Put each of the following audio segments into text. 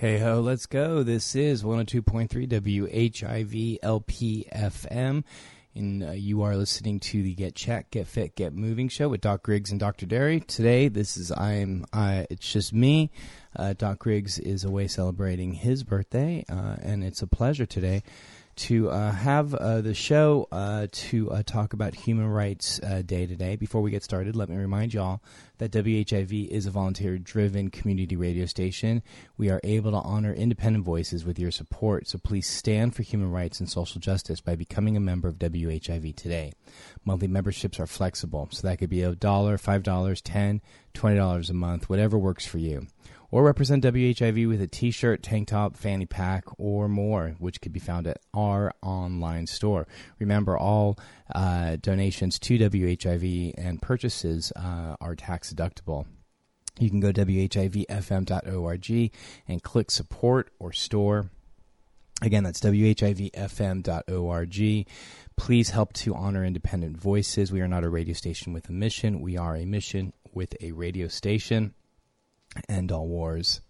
Hey ho, let's go. This is 102.3 WHIV LPFM. And uh, you are listening to the Get Chat, Get Fit, Get Moving show with Doc Griggs and Dr. Déry. Today, this is I'm. Uh, it's just me. Uh, Doc Griggs is away celebrating his birthday, uh, and it's a pleasure today to uh, have uh, the show uh, to uh, talk about Human Rights uh, Day today. Before we get started, let me remind y'all that WHIV is a volunteer driven community radio station. We are able to honor independent voices with your support, so please stand for human rights and social justice by becoming a member of WHIV today. Monthly memberships are flexible, so that could be a dollar, five dollars, ten, twenty dollars a month, whatever works for you or represent WHIV with a t shirt, tank top, fanny pack, or more, which could be found at our online store. Remember, all uh, donations to WHIV and purchases uh, are tax deductible. You can go to WHIVFM.org and click support or store. Again, that's WHIVFM.org. Please help to honor independent voices. We are not a radio station with a mission, we are a mission with a radio station end all wars.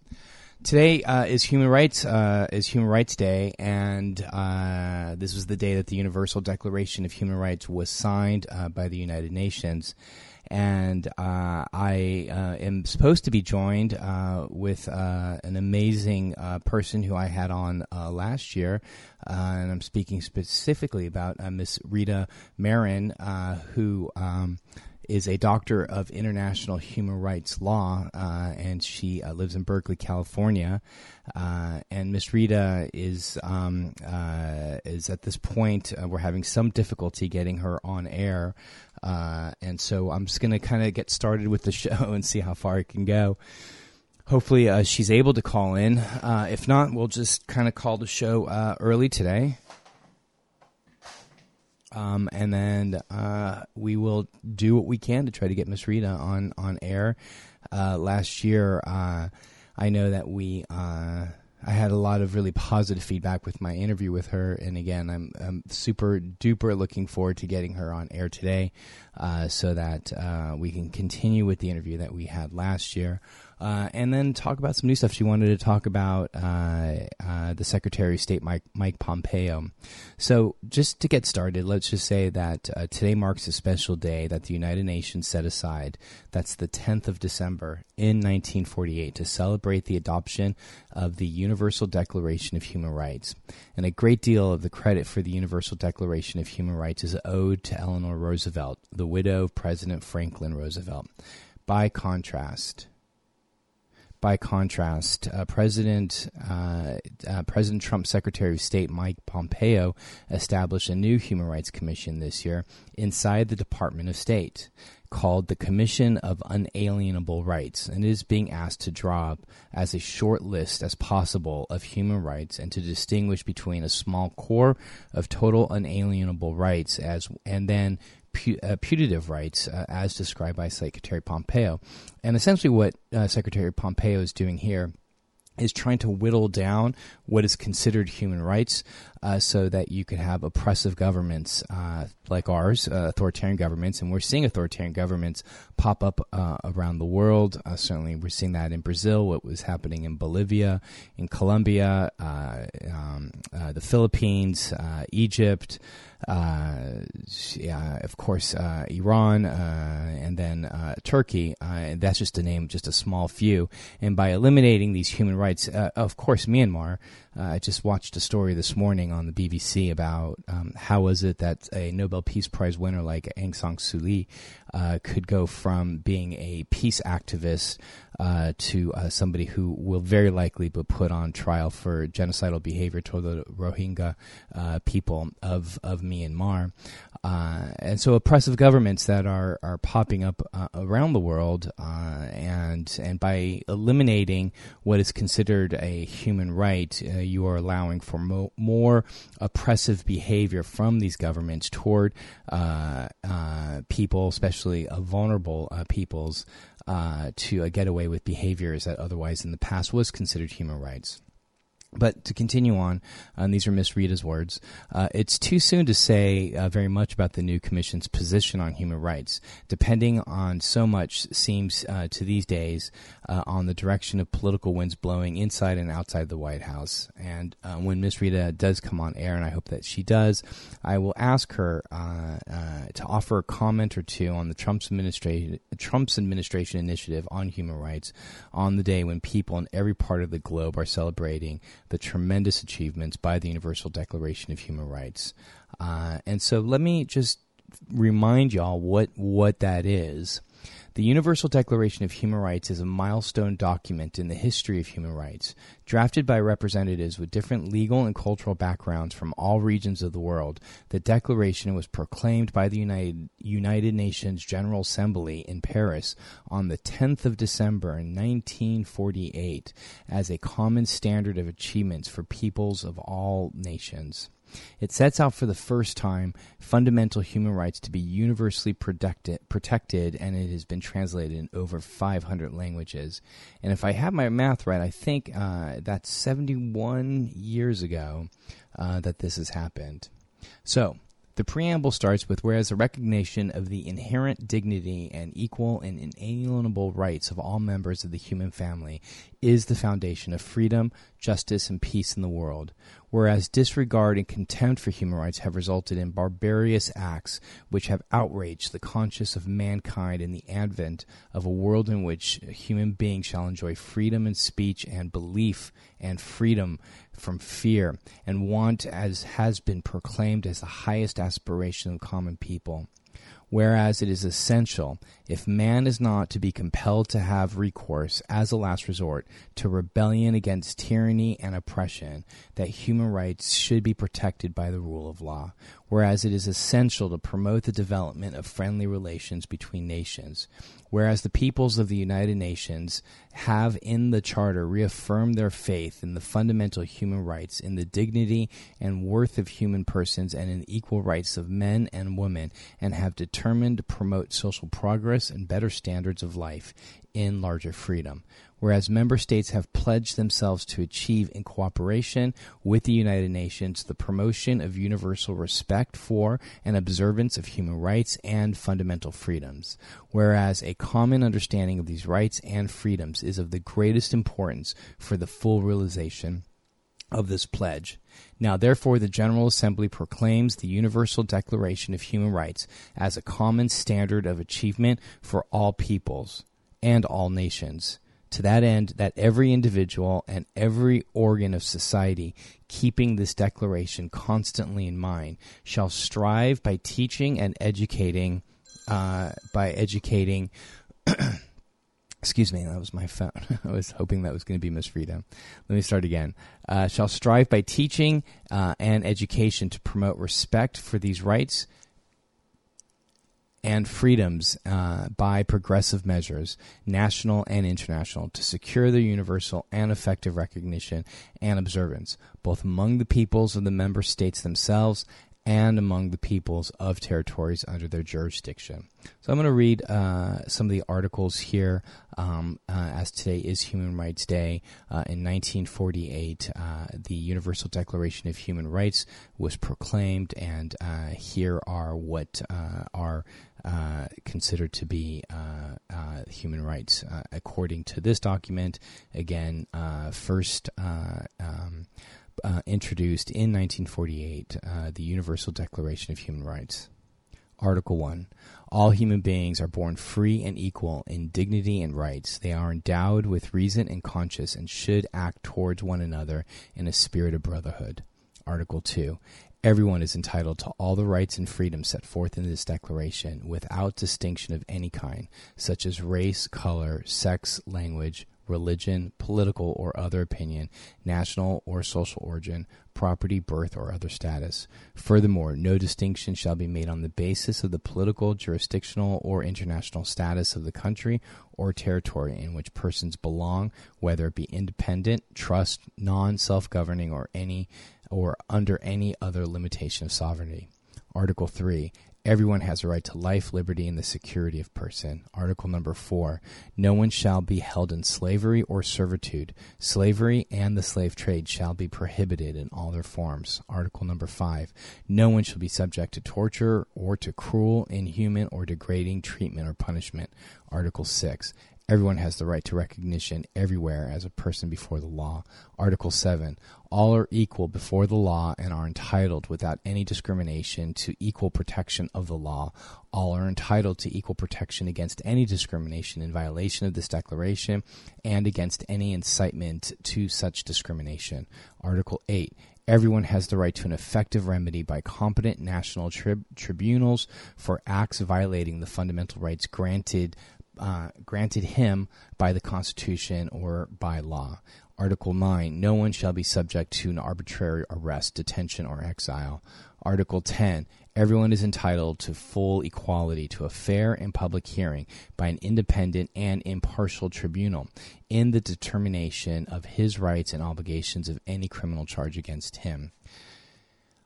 Today uh, is Human Rights uh, is Human Rights Day, and uh, this was the day that the Universal Declaration of Human Rights was signed uh, by the United Nations. And uh, I uh, am supposed to be joined with an amazing person who I had on last year, and I'm speaking specifically about Miss Rita Marin, who. Um, is a doctor of international human rights law, uh, and she uh, lives in Berkeley, California. Uh, and Miss Rita is um, uh, is at this point uh, we're having some difficulty getting her on air, uh, and so I'm just going to kind of get started with the show and see how far it can go. Hopefully, she's able to call in. if not, we'll just kind of call the show early today. Um, and then uh, we will do what we can to try to get Miss Rita on on air. Uh, last year, uh, I know that we uh, I had a lot of really positive feedback with my interview with her, and again, I'm, I'm super duper looking forward to getting her on air today, uh, so that uh, we can continue with the interview that we had last year. Uh, and then talk about some new stuff. She wanted to talk about uh, uh, the Secretary of State, Mike, Mike, Pompeo. So, just to get started, let's just say that uh, today marks a special day that the United Nations set aside. That's the 10th of December in 1948 to celebrate the adoption of the Universal Declaration of Human Rights. And a great deal of the credit for the Universal Declaration of Human Rights is owed to Eleanor Roosevelt, the widow of President Franklin Roosevelt. By contrast, by contrast, uh, President uh, uh, President Trump's Secretary of State Mike Pompeo established a new Human Rights Commission this year inside the Department of State called the Commission of Unalienable Rights, and is being asked to draw up as a short list as possible of human rights and to distinguish between a small core of total unalienable rights as and then pu- uh, putative rights uh, as described by Secretary Pompeo. And essentially, what uh, Secretary Pompeo is doing here is trying to whittle down what is considered human rights uh, so that you could have oppressive governments uh, like ours, uh, authoritarian governments. And we're seeing authoritarian governments pop up uh, around the world. Uh, certainly, we're seeing that in Brazil, what was happening in Bolivia, in Colombia, uh, um, the Philippines, Egypt. yeah, of course, Iran, and then Turkey. that's just to name just a small few. And by eliminating these human rights, of course, Myanmar I just watched a story this morning on the BBC about um, how was it that a Nobel Peace Prize winner like Aung San Suu Kyi uh, could go from being a peace activist uh, to uh, somebody who will very likely be put on trial for genocidal behavior toward the Rohingya uh, people of of Myanmar. Uh, and so oppressive governments that are, are popping up uh, around the world, uh, and and by eliminating what is considered a human right, uh, you are allowing for mo- more oppressive behavior from these governments toward uh, uh, people, especially vulnerable peoples, to get away with behaviors that otherwise in the past was considered human rights. But to continue on, and these are Miss Rita's words, uh, it's too soon to say uh, very much about the new commission's position on human rights, depending on so much seems uh, to these days uh, on the direction of political winds blowing inside and outside the White House. And uh, when Miss Rita does come on air, and I hope that she does, I will ask her to offer a comment or two on the Trump's administration, Trump's administration initiative on human rights on the day when people in every part of the globe are celebrating the tremendous achievements by the Universal Declaration of Human Rights. Uh, and so let me just remind y'all what, what that is. The Universal Declaration of Human Rights is a milestone document in the history of human rights, drafted by representatives with different legal and cultural backgrounds from all regions of the world. The Declaration was proclaimed by the United, United Nations General Assembly in Paris on the 10th of December in 1948 as a common standard of achievements for peoples of all nations. It sets out for the first time fundamental human rights to be universally protected, and it has been translated in over 500 languages. And if I have my math right, I think uh, that's 71 years ago uh, that this has happened. So, the preamble starts with whereas the recognition of the inherent dignity and equal and inalienable rights of all members of the human family is the foundation of freedom, justice, and peace in the world, whereas disregard and contempt for human rights have resulted in barbarous acts which have outraged the conscience of mankind in the advent of a world in which human beings shall enjoy freedom in speech and belief and freedom from fear and want as has been proclaimed as the highest aspiration of common people whereas it is essential, if man is not to be compelled to have recourse as a last resort to rebellion against tyranny and oppression, that human rights should be protected by the rule of law, whereas it is essential to promote the development of friendly relations between nations, whereas the peoples of the United Nations have in the Charter reaffirmed their faith in the fundamental human rights, in the dignity and worth of human persons, and in the equal rights of men and women, and have determined to promote social progress and better standards of life in larger freedom whereas member states have pledged themselves to achieve in cooperation with the United Nations the promotion of universal respect for and observance of human rights and fundamental freedoms, whereas a common understanding of these rights and freedoms is of the greatest importance for the full realization of this pledge. Now, therefore, the General Assembly proclaims the Universal Declaration of Human Rights as a common standard of achievement for all peoples and all nations to that end that every individual and every organ of society, keeping this declaration constantly in mind, shall strive by teaching and educating, uh, by educating. excuse me, that was my phone. I was hoping that was going to be Miss Freedom. Let me start again. Uh, shall strive by teaching uh, and education to promote respect for these rights and freedoms uh, by progressive measures, national and international, to secure their universal and effective recognition and observance, both among the peoples of the member states themselves and among the peoples of territories under their jurisdiction. So I'm going to read uh, some of the articles here. Um, uh, as today is Human Rights Day, uh, in 1948, uh, the Universal Declaration of Human Rights was proclaimed, and uh, here are what uh, considered to be human rights according to this document. Again, first. Um, uh, introduced in 1948 uh, the Universal Declaration of Human Rights. Article 1 All human beings are born free and equal in dignity and rights. They are endowed with reason and conscience and should act towards one another in a spirit of brotherhood. Article 2 Everyone is entitled to all the rights and freedoms set forth in this declaration without distinction of any kind, such as race, color, sex, language, religion, political or other opinion, national or social origin, property, birth, or other status. Furthermore, no distinction shall be made on the basis of the political, jurisdictional, or international status of the country or territory in which persons belong, whether it be independent, trust, non self governing, or any or under any other limitation of sovereignty. Article 3 Everyone has a right to life, liberty, and the security of person. Article number four. No one shall be held in slavery or servitude. Slavery and the slave trade shall be prohibited in all their forms. Article number five. No one shall be subject to torture or to cruel, inhuman, or degrading treatment or punishment. Article six. Everyone has the right to recognition everywhere as a person before the law. Article 7. All are equal before the law and are entitled without any discrimination to equal protection of the law. All are entitled to equal protection against any discrimination in violation of this declaration and against any incitement to such discrimination. Article 8. Everyone has the right to an effective remedy by competent national trib- tribunals for acts violating the fundamental rights granted uh, granted him by the Constitution or by law. Article 9 No one shall be subject to an arbitrary arrest, detention, or exile. Article 10 Everyone is entitled to full equality to a fair and public hearing by an independent and impartial tribunal in the determination of his rights and obligations of any criminal charge against him.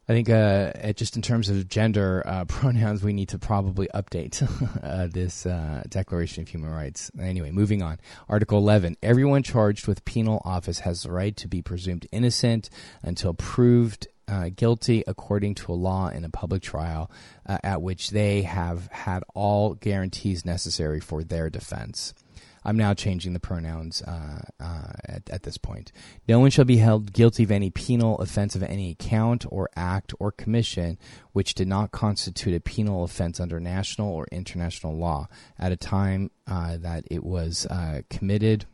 I think uh, just in terms of gender uh, pronouns, we need to probably update uh, this uh, Declaration of Human Rights. Anyway, moving on. Article 11 Everyone charged with penal office has the right to be presumed innocent until proved uh, guilty according to a law in a public trial uh, at which they have had all guarantees necessary for their defense. I'm now changing the pronouns uh, uh, at, at, this point. No one shall be held guilty of any penal offense of any account or act or commission which did not constitute a penal offense under national or international law at a time uh, that it was uh, committed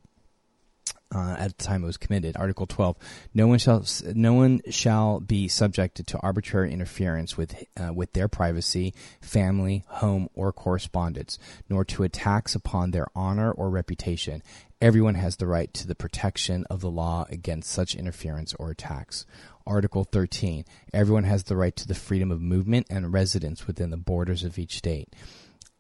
uh, at the time it was committed. Article 12: No one shall no one shall be subjected to arbitrary interference with uh, with their privacy, family, home, or correspondence, nor to attacks upon their honor or reputation. Everyone has the right to the protection of the law against such interference or attacks. Article 13: Everyone has the right to the freedom of movement and residence within the borders of each state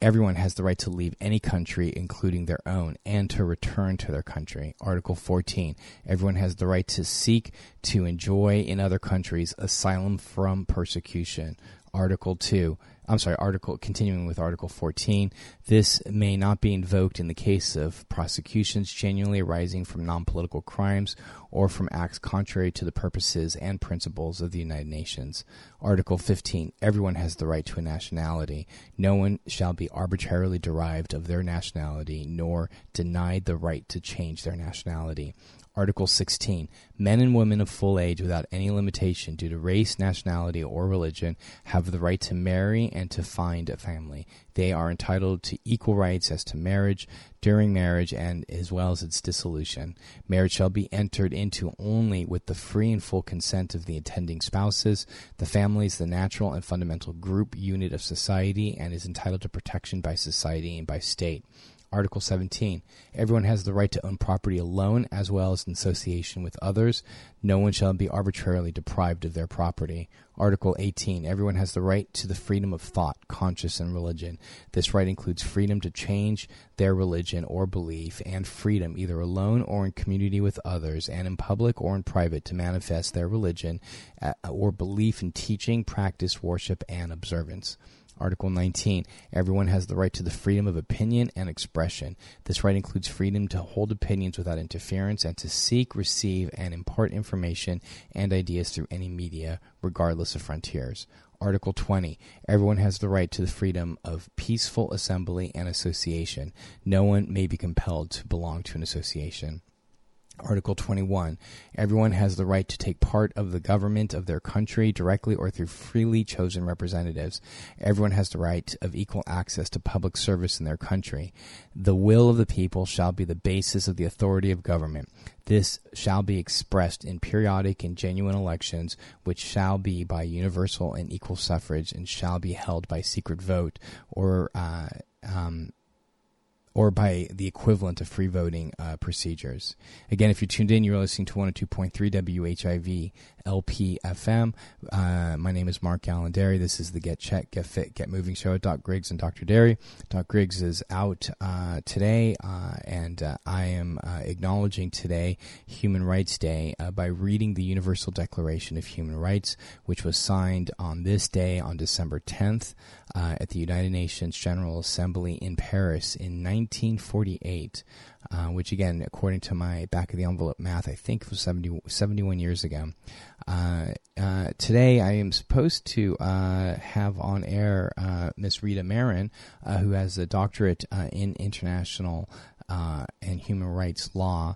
everyone has the right to leave any country, including their own, and to return to their country. Article 14. Everyone has the right to seek to enjoy in other countries asylum from persecution. Article 2. I'm sorry, article continuing with article 14. This may not be invoked in the case of prosecutions genuinely arising from non-political crimes or from acts contrary to the purposes and principles of the United Nations. Article 15. Everyone has the right to a nationality. No one shall be arbitrarily derived of their nationality nor denied the right to change their nationality. Article 16. Men and women of full age without any limitation due to race, nationality, or religion have the right to marry and to find a family. They are entitled to equal rights as to marriage, during marriage, and as well as its dissolution. Marriage shall be entered into only with the free and full consent of the intending spouses. The family is the natural and fundamental group unit of society and is entitled to protection by society and by state. Article 17. Everyone has the right to own property alone as well as in association with others. No one shall be arbitrarily deprived of their property. Article 18. Everyone has the right to the freedom of thought, conscience, and religion. This right includes freedom to change their religion or belief, and freedom, either alone or in community with others, and in public or in private, to manifest their religion uh, or belief in teaching, practice, worship, and observance. Article 19. Everyone has the right to the freedom of opinion and expression. This right includes freedom to hold opinions without interference and to seek, receive, and impart information and ideas through any media, regardless of frontiers. Article 20. Everyone has the right to the freedom of peaceful assembly and association. No one may be compelled to belong to an association. Article 21. Everyone has the right to take part of the government of their country directly or through freely chosen representatives. Everyone has the right of equal access to public service in their country. The will of the people shall be the basis of the authority of government. This shall be expressed in periodic and genuine elections, which shall be by universal and equal suffrage and shall be held by secret vote or uh, um, or by the equivalent of free voting uh, procedures. Again, if you're tuned in, you're listening to 102.3 WHIV LPFM. Uh, my name is Mark Alain Déry. This is the Get Check, Get Fit, Get Moving show. With Doc Griggs and Dr. Déry. Doc Griggs is out uh, today, uh, and uh, I am uh, acknowledging today Human Rights Day uh, by reading the Universal Declaration of Human Rights, which was signed on this day on December 10th at the United Nations General Assembly in Paris in 1948 uh, which again, according to my back of the envelope math, I think was 70, 71 years ago. Uh, uh, today, I am supposed to uh, have on air uh, Miss Rita Marin, who has a doctorate in international and human rights law.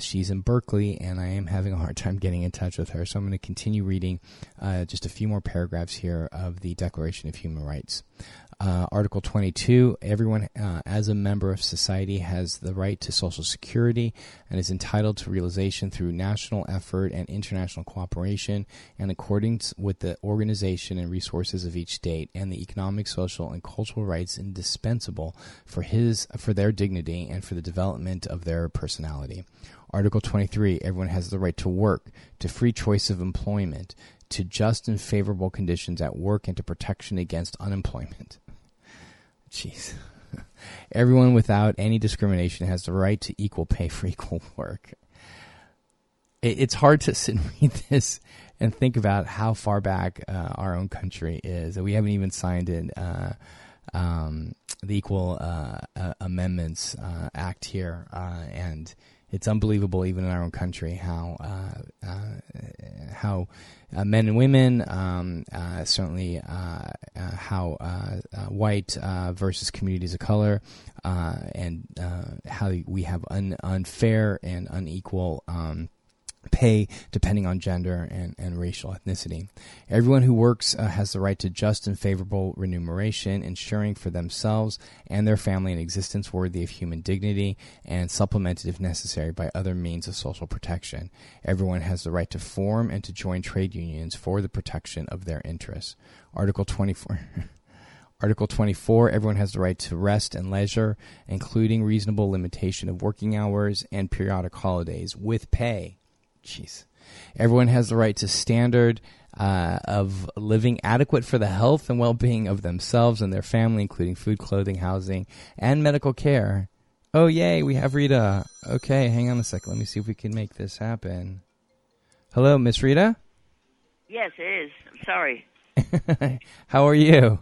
She's in Berkeley, and I am having a hard time getting in touch with her. So I'm going to continue reading just a few more paragraphs here of the Declaration of Human Rights. Uh, Article 22 Everyone, uh, as a member of society, has the right to Social Security and is entitled to realization through national effort and international cooperation and accordance with the organization and resources of each state and the economic, social, and cultural rights indispensable for, his, for their dignity and for the development of their personality. Article 23 Everyone has the right to work, to free choice of employment, to just and favorable conditions at work, and to protection against unemployment. Jeez. Everyone without any discrimination has the right to equal pay for equal work. It's hard to sit and read this and think about how far back uh, our own country is. We haven't even signed in uh, um, the Equal uh, Amendments uh, Act here, uh, and it's unbelievable, even in our own country, how how uh, men and women, um, uh, certainly uh, uh how uh, uh, white versus communities of color, and how we have un- unfair and unequal. Um, pay depending on gender and, and racial ethnicity. Everyone who works uh, has the right to just and favorable remuneration, ensuring for themselves and their family an existence worthy of human dignity and supplemented if necessary by other means of social protection. Everyone has the right to form and to join trade unions for the protection of their interests. Article 24. Article 24 Everyone has the right to rest and leisure, including reasonable limitation of working hours and periodic holidays with pay jeez. Everyone has the right to standard uh, of living adequate for the health and well-being of themselves and their family, including food, clothing, housing, and medical care. Oh, yay, we have Rita. Okay, hang on a second. Let me see if we can make this happen. Hello, Miss Rita? Yes, it is. I'm sorry. How are you?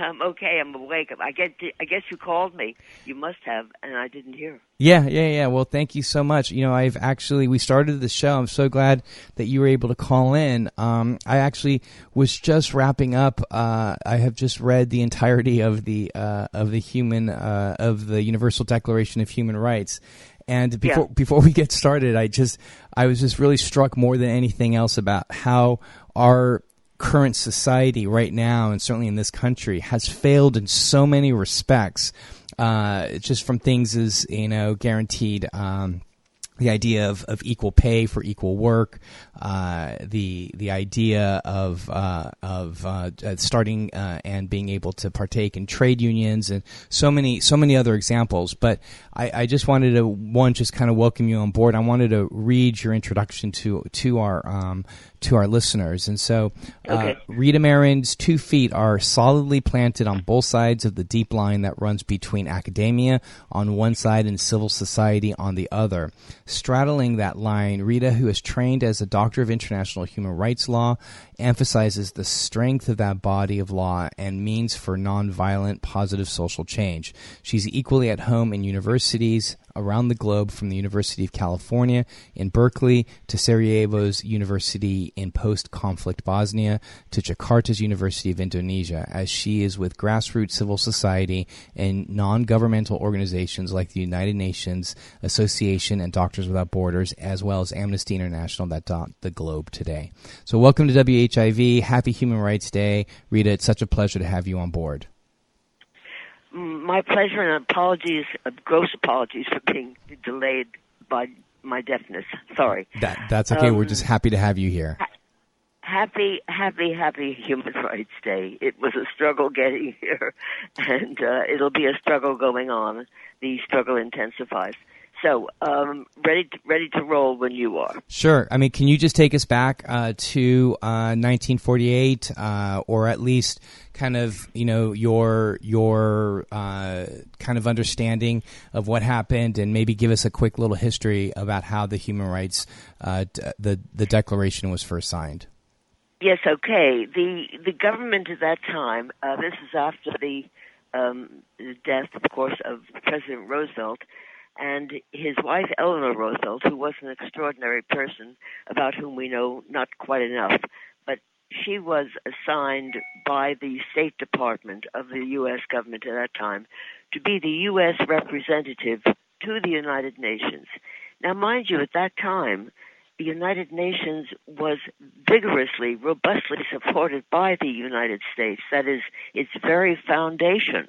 I'm okay. I'm awake. I get. I guess you called me. You must have, and I didn't hear. Yeah, yeah, yeah. Well, thank you so much. You know, I've actually we started the show. I'm so glad that you were able to call in. Um, I actually was just wrapping up. Uh, I have just read the entirety of the uh, of the human uh, of the Universal Declaration of Human Rights. And before yeah. before we get started, I just I was just really struck more than anything else about how our current society right now, and certainly in this country, has failed in so many respects. Uh, just from things as you know, guaranteed. Um, the idea of, of equal pay for equal work, uh, the the idea of uh, of uh, starting uh, and being able to partake in trade unions, and so many so many other examples. But I, I just wanted to one just kind of welcome you on board. I wanted to read your introduction to to our um, to our listeners. And so, uh. Rita Marin's two feet are solidly planted on both sides of the deep line that runs between academia on one side and civil society on the other. Straddling that line, Rita, who is trained as a doctor of international human rights law, emphasizes the strength of that body of law and means for nonviolent positive social change. She's equally at home in universities, around the globe from the University of California in Berkeley to Sarajevo's University in post conflict Bosnia to Jakarta's University of Indonesia, as she is with grassroots civil society and non governmental organizations like the United Nations Association and Doctors Without Borders, as well as Amnesty International that dot the globe today. So, welcome to WHIV. Happy Human Rights Day. Rita, it's such a pleasure to have you on board my pleasure and apologies, uh, gross apologies for being delayed by my deafness. Sorry. That that's okay. Um, We're just happy to have you here. Ha- happy, happy, happy Human Rights Day. It was a struggle getting here, and uh, it'll be a struggle going on. The struggle intensifies. So, um, ready to, ready to roll when you are. Sure. I mean, can you just take us back uh, to uh, 1948, uh, or at least kind of you know your your uh, kind of understanding of what happened, and maybe give us a quick little history about how the human rights uh, d- the the Declaration was first signed. Yes. Okay. The the government at that time. Uh, this is after the um, the death, of course, of President Roosevelt and his wife Eleanor Roosevelt, who was an extraordinary person about whom we know not quite enough, but she was assigned by the State Department of the U.S. government at that time to be the U.S. representative to the United Nations. Now, mind you, at that time, the United Nations was vigorously, robustly supported by the United States. That is, its very foundation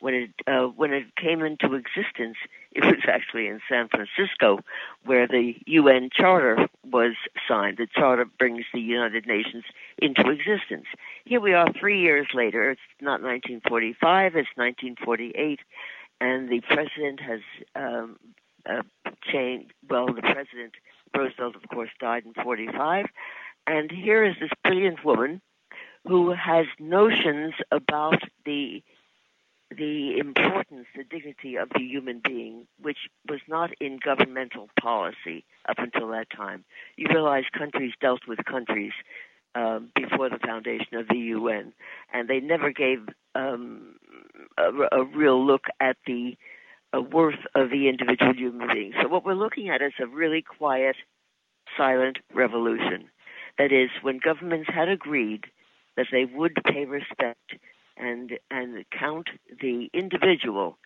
when it uh, when it came into existence, it was actually in San Francisco, where the UN Charter was signed. The Charter brings the United Nations into existence. Here we are, three years later. It's not 1945; it's 1948, and the president has um, uh, changed. Well, the president Roosevelt, of course, died in 45, and here is this brilliant woman who has notions about the the importance, the dignity of the human being, which was not in governmental policy up until that time. You realize countries dealt with countries um, before the foundation of the UN, and they never gave um, a, a, real look at the uh, worth of the individual human being. So what we're looking at is a really quiet, silent revolution. That is, when governments had agreed that they would pay respect and and count the individual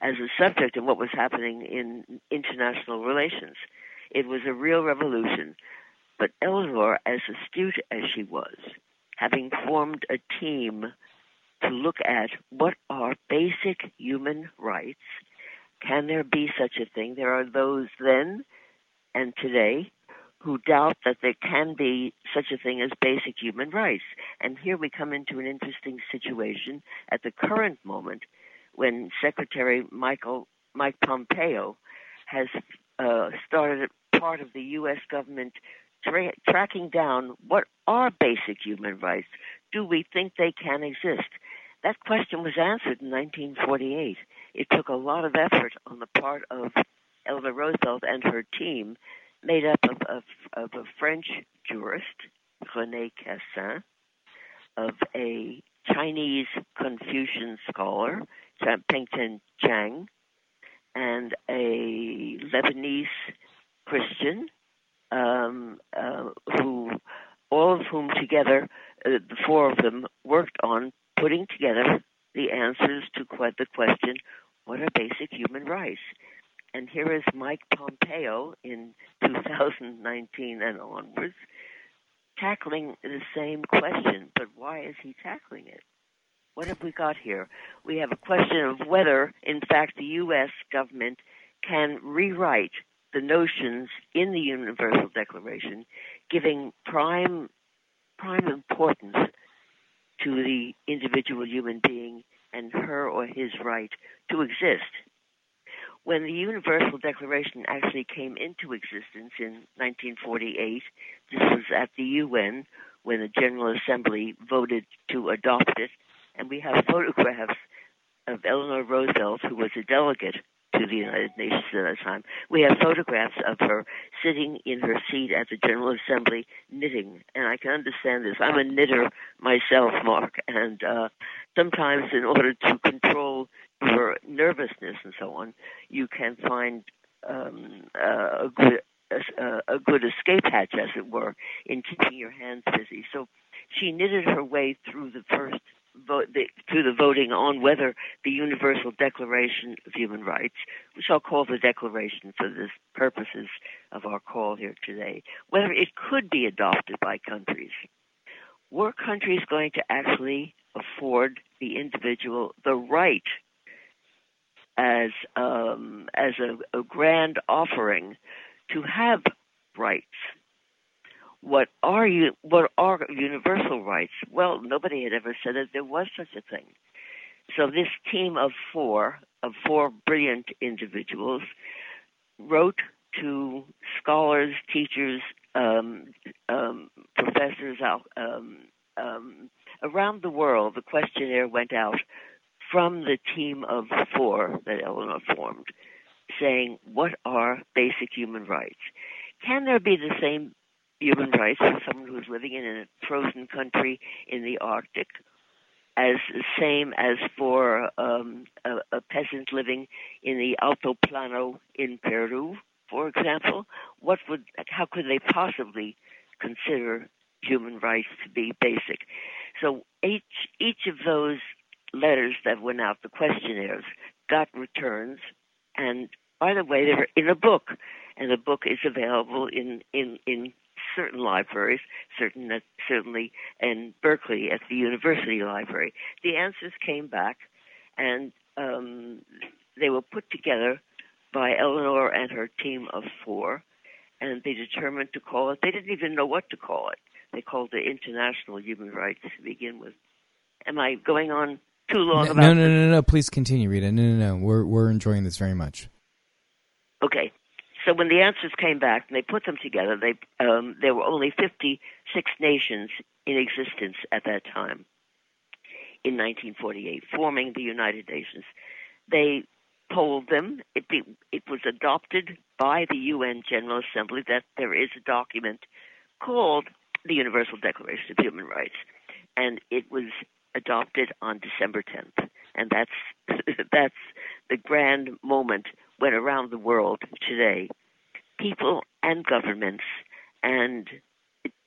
as a subject of what was happening in international relations. It was a real revolution. But Eleanor, as astute as she was, having formed a team to look at what are basic human rights, can there be such a thing? There are those then and today who doubt that there can be such a thing as basic human rights. And here we come into an interesting situation at the current moment when Secretary Michael Mike Pompeo has uh, started part of the U.S. government tra- tracking down what are basic human rights. Do we think they can exist? That question was answered in 1948. It took a lot of effort on the part of Eleanor Roosevelt and her team made up of, of, of a French jurist, René Cassin, of a Chinese Confucian scholar, Peng Chun Chang, and a Lebanese Christian, um, uh, who all of whom together, uh, the four of them, worked on putting together the answers to the question, what are basic human rights? And here is Mike Pompeo in 2019 and onwards tackling the same question. But why is he tackling it? What have we got here? We have a question of whether, in fact, the U.S. government can rewrite the notions in the Universal Declaration, giving prime prime importance to the individual human being and her or his right to exist when the Universal Declaration actually came into existence in 1948, this was at the UN when the General Assembly voted to adopt it, and we have photographs of Eleanor Roosevelt, who was a delegate to the United Nations at that time. We have photographs of her sitting in her seat at the General Assembly knitting, and I can understand this. I'm a knitter myself, Mark, and uh, sometimes in order to control nervousness and so on, you can find um, a good a, a good escape hatch, as it were, in keeping your hands busy. So she knitted her way through the first vote the, through the voting on whether the Universal Declaration of Human Rights, which I'll call the Declaration for the purposes of our call here today, whether it could be adopted by countries. Were countries going to actually afford the individual the right as um, as a, a grand offering to have rights. what are you? What are universal rights? Well, nobody had ever said that there was such a thing. So this team of four, of four brilliant individuals, wrote to scholars, teachers, um, um, professors um, um, around the world. The questionnaire went out from the team of four that Eleanor formed, saying, "What are basic human rights? Can there be the same human rights for someone who's living in a frozen country in the Arctic?" as the same as for um, a, a, peasant living in the Alto Plano in Peru, for example. What would, how could they possibly consider human rights to be basic? So each each of those letters that went out, the questionnaires, got returns, and by the way, they're in a book, and the book is available in in in certain libraries, certain certainly in Berkeley at the University Library. The answers came back, and um, they were put together by Eleanor and her team of four, and they determined to call it. They didn't even know what to call it. They called it International Human Rights to begin with. Am I going on too long no, about no, no, no, no. Please continue, Rita. No, no, no. We're we're enjoying this very much. Okay. So when the answers came back and they put them together, they um, there were only 56 nations in existence at that time in 1948, forming the United Nations. They told them it, be, it was adopted by the UN General Assembly that there is a document called the Universal Declaration of Human Rights, and it was adopted on December 10th, and that's that's the grand moment when around the world today, people and governments, and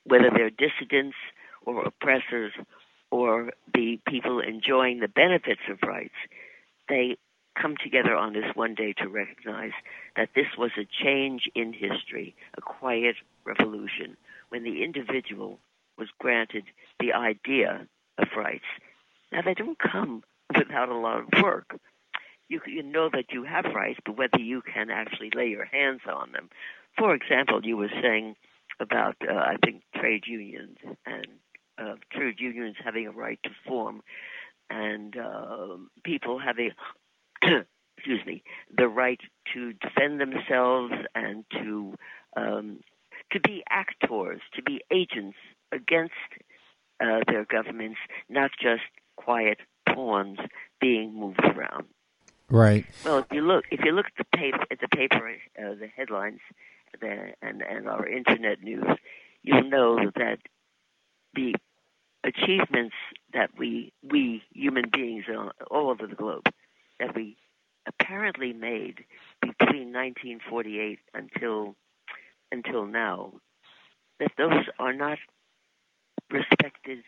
whether they're dissidents or oppressors or the people enjoying the benefits of rights, they come together on this one day to recognize that this was a change in history, a quiet revolution, when the individual was granted the idea of rights. Now, they don't come without a lot of work you, you know that you have rights, but whether you can actually lay your hands on them. For example, you were saying about, uh, I think, trade unions and uh, trade unions having a right to form and uh, people having, excuse me, the right to defend themselves and to um, to be actors, to be agents against uh, their governments, not just quiet pawns being moved around. Right. Well, if you look, if you look at the paper, at the paper, uh, the headlines, the, and and our internet news, you'll know that the achievements that we we human beings all over the globe that we apparently made between 1948 until until now, that those are not respected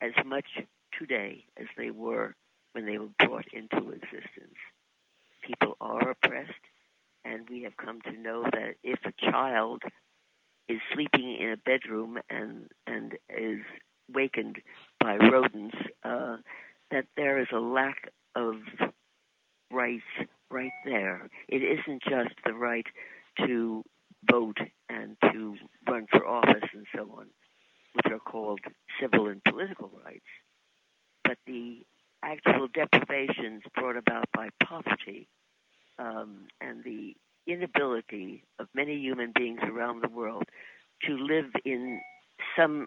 as much today as they were when they were brought into existence. People are oppressed, and we have come to know that if a child is sleeping in a bedroom and and is wakened by rodents, uh, that there is a lack of rights right there. It isn't just the right to vote and to run for office and so on, which are called civil and political rights, but the actual deprivations brought about by poverty um, and the inability of many human beings around the world to live in some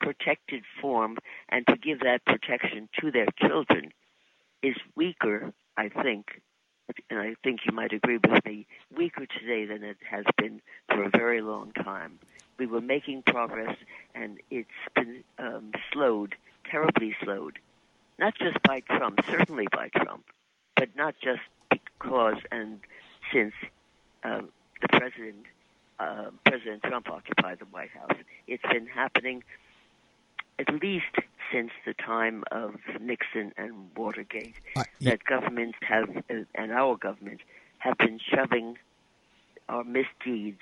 protected form and to give that protection to their children is weaker, I think, and I think you might agree with me, weaker today than it has been for a very long time. We were making progress, and it's been um, slowed, terribly slowed, not just by Trump, certainly by Trump, but not just because and since uh, the president, uh, President Trump occupied the White House. It's been happening at least since the time of Nixon and Watergate. Uh, yeah. That governments have, uh, and our government, have been shoving our misdeeds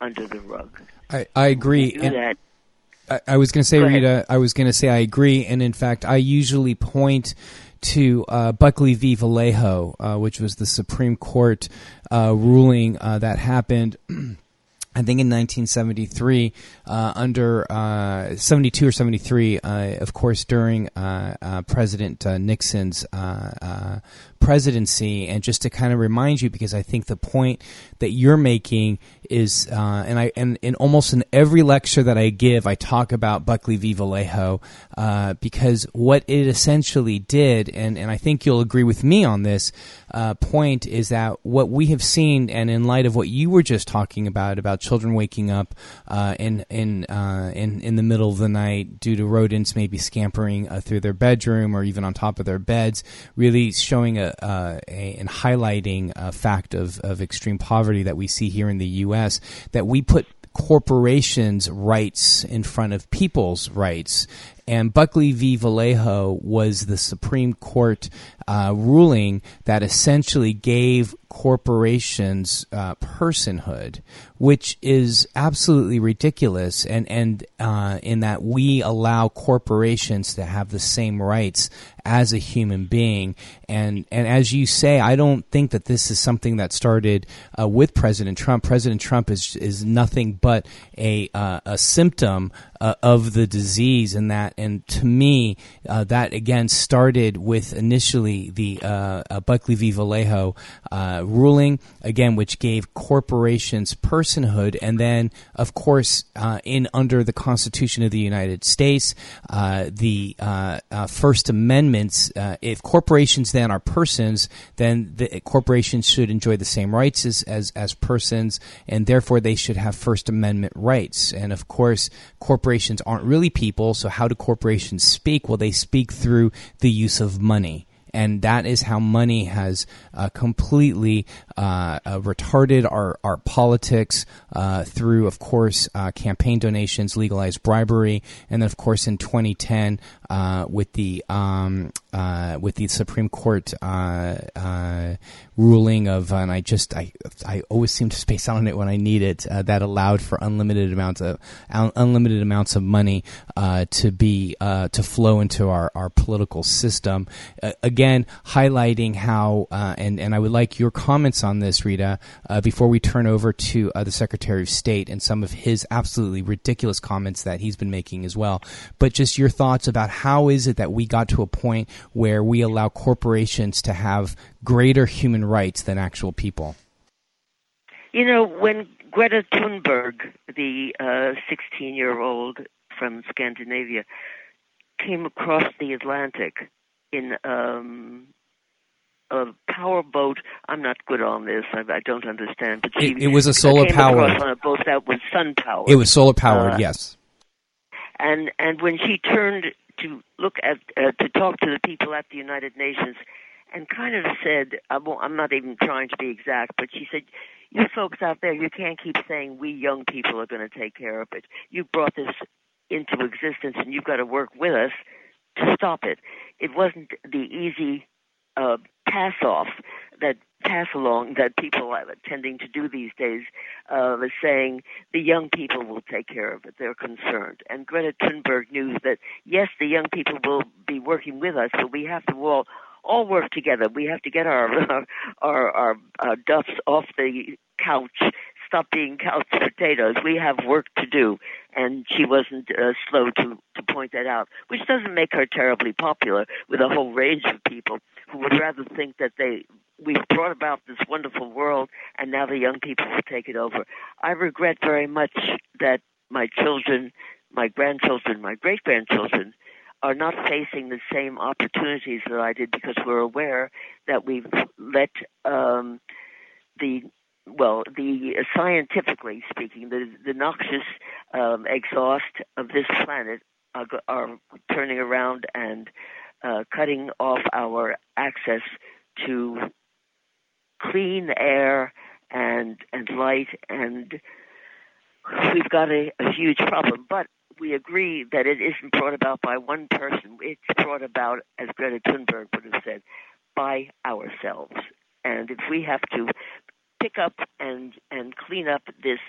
under the rug. I, I agree. Do that I, I was going to say, Rita, I was going to say I agree, and in fact, I usually point to uh, Buckley v. Valeo, uh, which was the Supreme Court uh, ruling uh, that happened. I think in 1973, uh, under uh, 72 or 73, uh, of course, during uh, uh, President uh, Nixon's presidency, and just to kind of remind you, because I think the point that you're making is, and I and in almost in every lecture that I give, I talk about Buckley v. Valeo, because what it essentially did, and and I think you'll agree with me on this point, is that what we have seen, and in light of what you were just talking about about children waking up uh, in in uh, in in the middle of the night due to rodents maybe scampering uh, through their bedroom or even on top of their beds, really showing a, a and highlighting a fact of of extreme poverty that we see here in the U.S. That we put corporations' rights in front of people's rights. And Buckley v. Valeo was the Supreme Court uh, ruling that essentially gave corporations uh, personhood, which is absolutely ridiculous, and and uh, in that we allow corporations to have the same rights as a human being, and and as you say, I don't think that this is something that started uh, with President Trump. President Trump is is nothing but a uh, a symptom uh, of the disease, and that and to me uh, that again started with initially the uh, Buckley v Valeo uh, ruling again, which gave corporations personhood, and then of course in under the Constitution of the United States, the First Amendments. if corporations then are persons, then the corporations should enjoy the same rights as, as as persons, and therefore they should have First Amendment rights. And of course, corporations corporations aren't really people, so how do corporations speak? Well, they speak through the use of money and that is how money has uh, completely uh, uh, retarded our, our politics uh, through, of course, uh, campaign donations, legalized bribery, and then, of course, in 2010 uh, with the um, with the Supreme Court ruling of, and I just I I always seem to space out on it when I need it, that allowed for unlimited amounts of unlimited amounts of money to be to flow into our, our political system. again, highlighting how, and and I would like your comments on this, Rita, uh, before we turn over to uh, the Secretary of State and some of his absolutely ridiculous comments that he's been making as well. But just your thoughts about how is it that we got to a point where we allow corporations to have greater human rights than actual people? You know, when Greta Thunberg, the 16 uh, year old from Scandinavia, came across the Atlantic in um, a power boat. I'm not good on this. I, I don't understand. But she, it, it was a solar powered on a boat that was sun powered. It was solar powered. Uh, yes. And and when she turned to look at uh, to talk to the people at the United Nations, and kind of said, I I'm not even trying to be exact, but she said, "You folks out there, you can't keep saying we young people are going to take care of it. You brought this into existence, and you've got to work with us to stop it." It wasn't the easy uh, pass off that pass along that people are tending to do these days uh, is saying the young people will take care of it. They're concerned. And Greta Thunberg knew that, yes, the young people will be working with us, but we have to all all work together. We have to get our our our, our uh, duffs off the couch stop being couch potatoes. We have work to do, and she wasn't uh, slow to to point that out, which doesn't make her terribly popular with a whole range of people who would rather think that they we've brought about this wonderful world, and now the young people will take it over. I regret very much that my children, my grandchildren, my great grandchildren are not facing the same opportunities that I did because we're aware that we've let um, the well, the uh, scientifically speaking, the the noxious um, exhaust of this planet are, are turning around and uh, cutting off our access to clean air and and light, and we've got a, a huge problem. But we agree that it isn't brought about by one person. It's brought about, as Greta Thunberg would have said, by ourselves. And if we have to pick up and and clean up this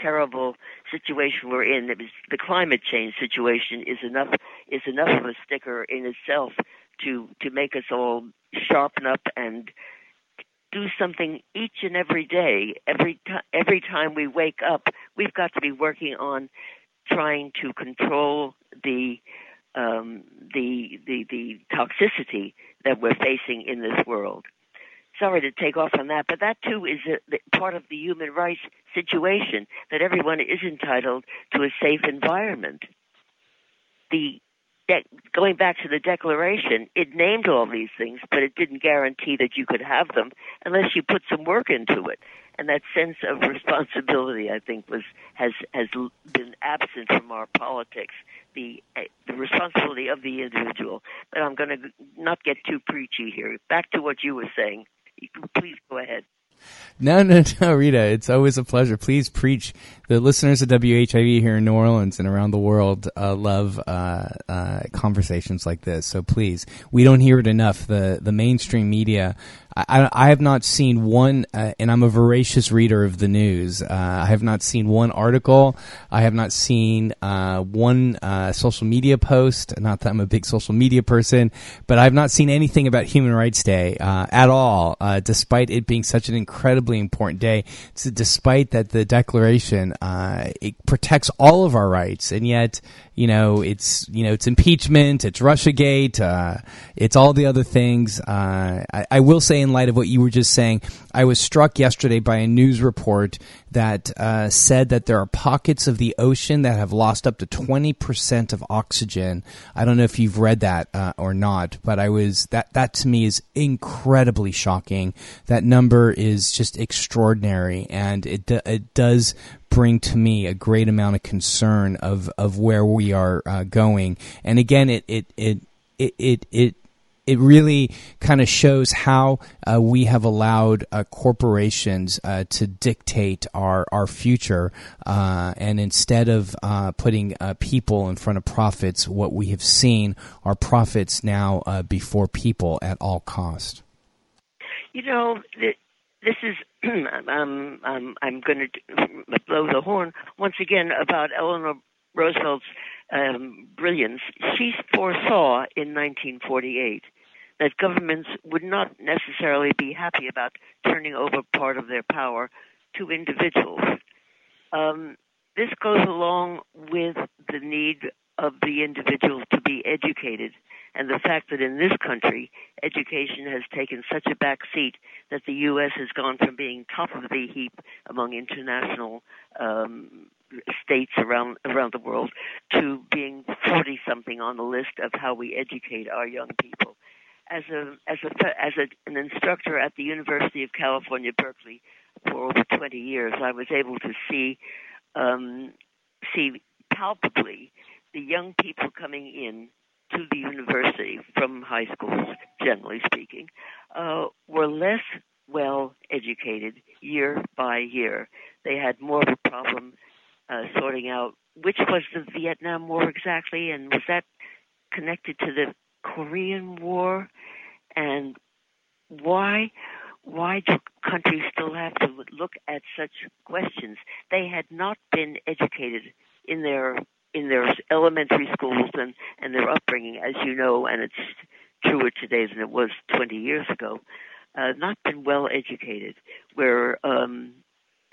terrible situation we're in. Was, the climate change situation is enough is enough of a sticker in itself to to make us all sharpen up and do something each and every day. Every time, every time we wake up, we've got to be working on trying to control the um, the the the toxicity that we're facing in this world. Sorry to take off on that, but that too is a, part of the human rights situation that everyone is entitled to a safe environment. The de- going back to the Declaration, it named all these things, but it didn't guarantee that you could have them unless you put some work into it. And that sense of responsibility, I think, was has has been absent from our politics. The uh, the responsibility of the individual. But I'm going to not get too preachy here. Back to what you were saying. Please go ahead. No, no, no, Rita. It's always a pleasure. Please preach. The listeners of WHIV here in New Orleans and around the world uh, love uh, uh, conversations like this. So please, we don't hear it enough. The the mainstream media I, I have not seen one, uh, and I'm a voracious reader of the news. Uh, I have not seen one article. I have not seen uh, one social media post. Not that I'm a big social media person, but I've not seen anything about Human Rights Day at all, despite it being such an incredibly important day. So despite that, the Declaration Uh, it protects all of our rights, and yet you know, it's you know, it's impeachment, it's RussiaGate, uh, it's all the other things. Uh, I, I, will say, in light of what you were just saying, I was struck yesterday by a news report that uh, said that there are pockets of the ocean that have lost up to twenty percent of oxygen. I don't know if you've read that uh, or not, but I was that that to me is incredibly shocking. That number is just extraordinary, and it it does bring to me a great amount of concern of, of where we are uh, going. And again, it it it it it, it it really kind of shows how uh, we have allowed uh, corporations uh, to dictate our our future, uh, and instead of uh, putting uh, people in front of profits, what we have seen are profits now before people at all cost. You know, this is um, um, I'm going to blow the horn once again about Eleanor Roosevelt's um, brilliance. She foresaw in 1948 that governments would not necessarily be happy about turning over part of their power to individuals. Um, this goes along with the need of the individual to be educated and the fact that in this country education has taken such a back seat that the U.S. has gone from being top of the heap among international um, states around around the world to being 40 something on the list of how we educate our young people. As a as a as a, an instructor at the University of California Berkeley for over 20 years, I was able to see um, see palpably the young people coming in to the university from high schools, generally speaking, uh, were less well educated year by year. They had more of a problem uh, sorting out which was the Vietnam War exactly, and was that connected to the Korean War, and why why do countries still have to look at such questions? They had not been educated in their in their elementary schools and, and their upbringing, as you know, and it's truer today than it was 20 years ago, uh, not been well educated, where um,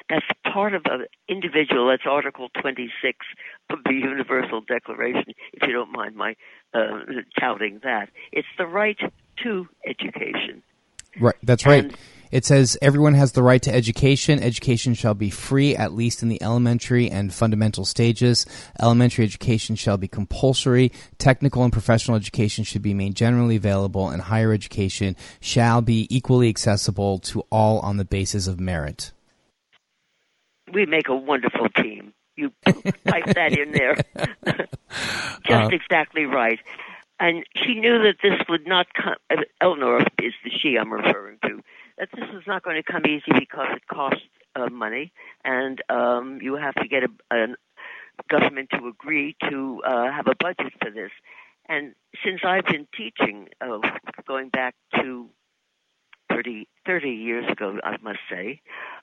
that's part of an individual. That's Article 26 of the Universal Declaration, if you don't mind my uh, touting that. It's the right to education. Right, that's right. And, it says everyone has the right to education. Education shall be free, at least in the elementary and fundamental stages. Elementary education shall be compulsory. Technical and professional education should be made generally available, and higher education shall be equally accessible to all on the basis of merit. We make a wonderful team. You pipe that in there. Just uh, exactly right. And she knew that this would not come. Eleanor is the she I'm referring to that this was not going to come easy because it costs uh, money, and um, you have to get a, a government to agree to uh, have a budget for this. And since I've been teaching, uh, going back to 30, 30 years ago, I must say,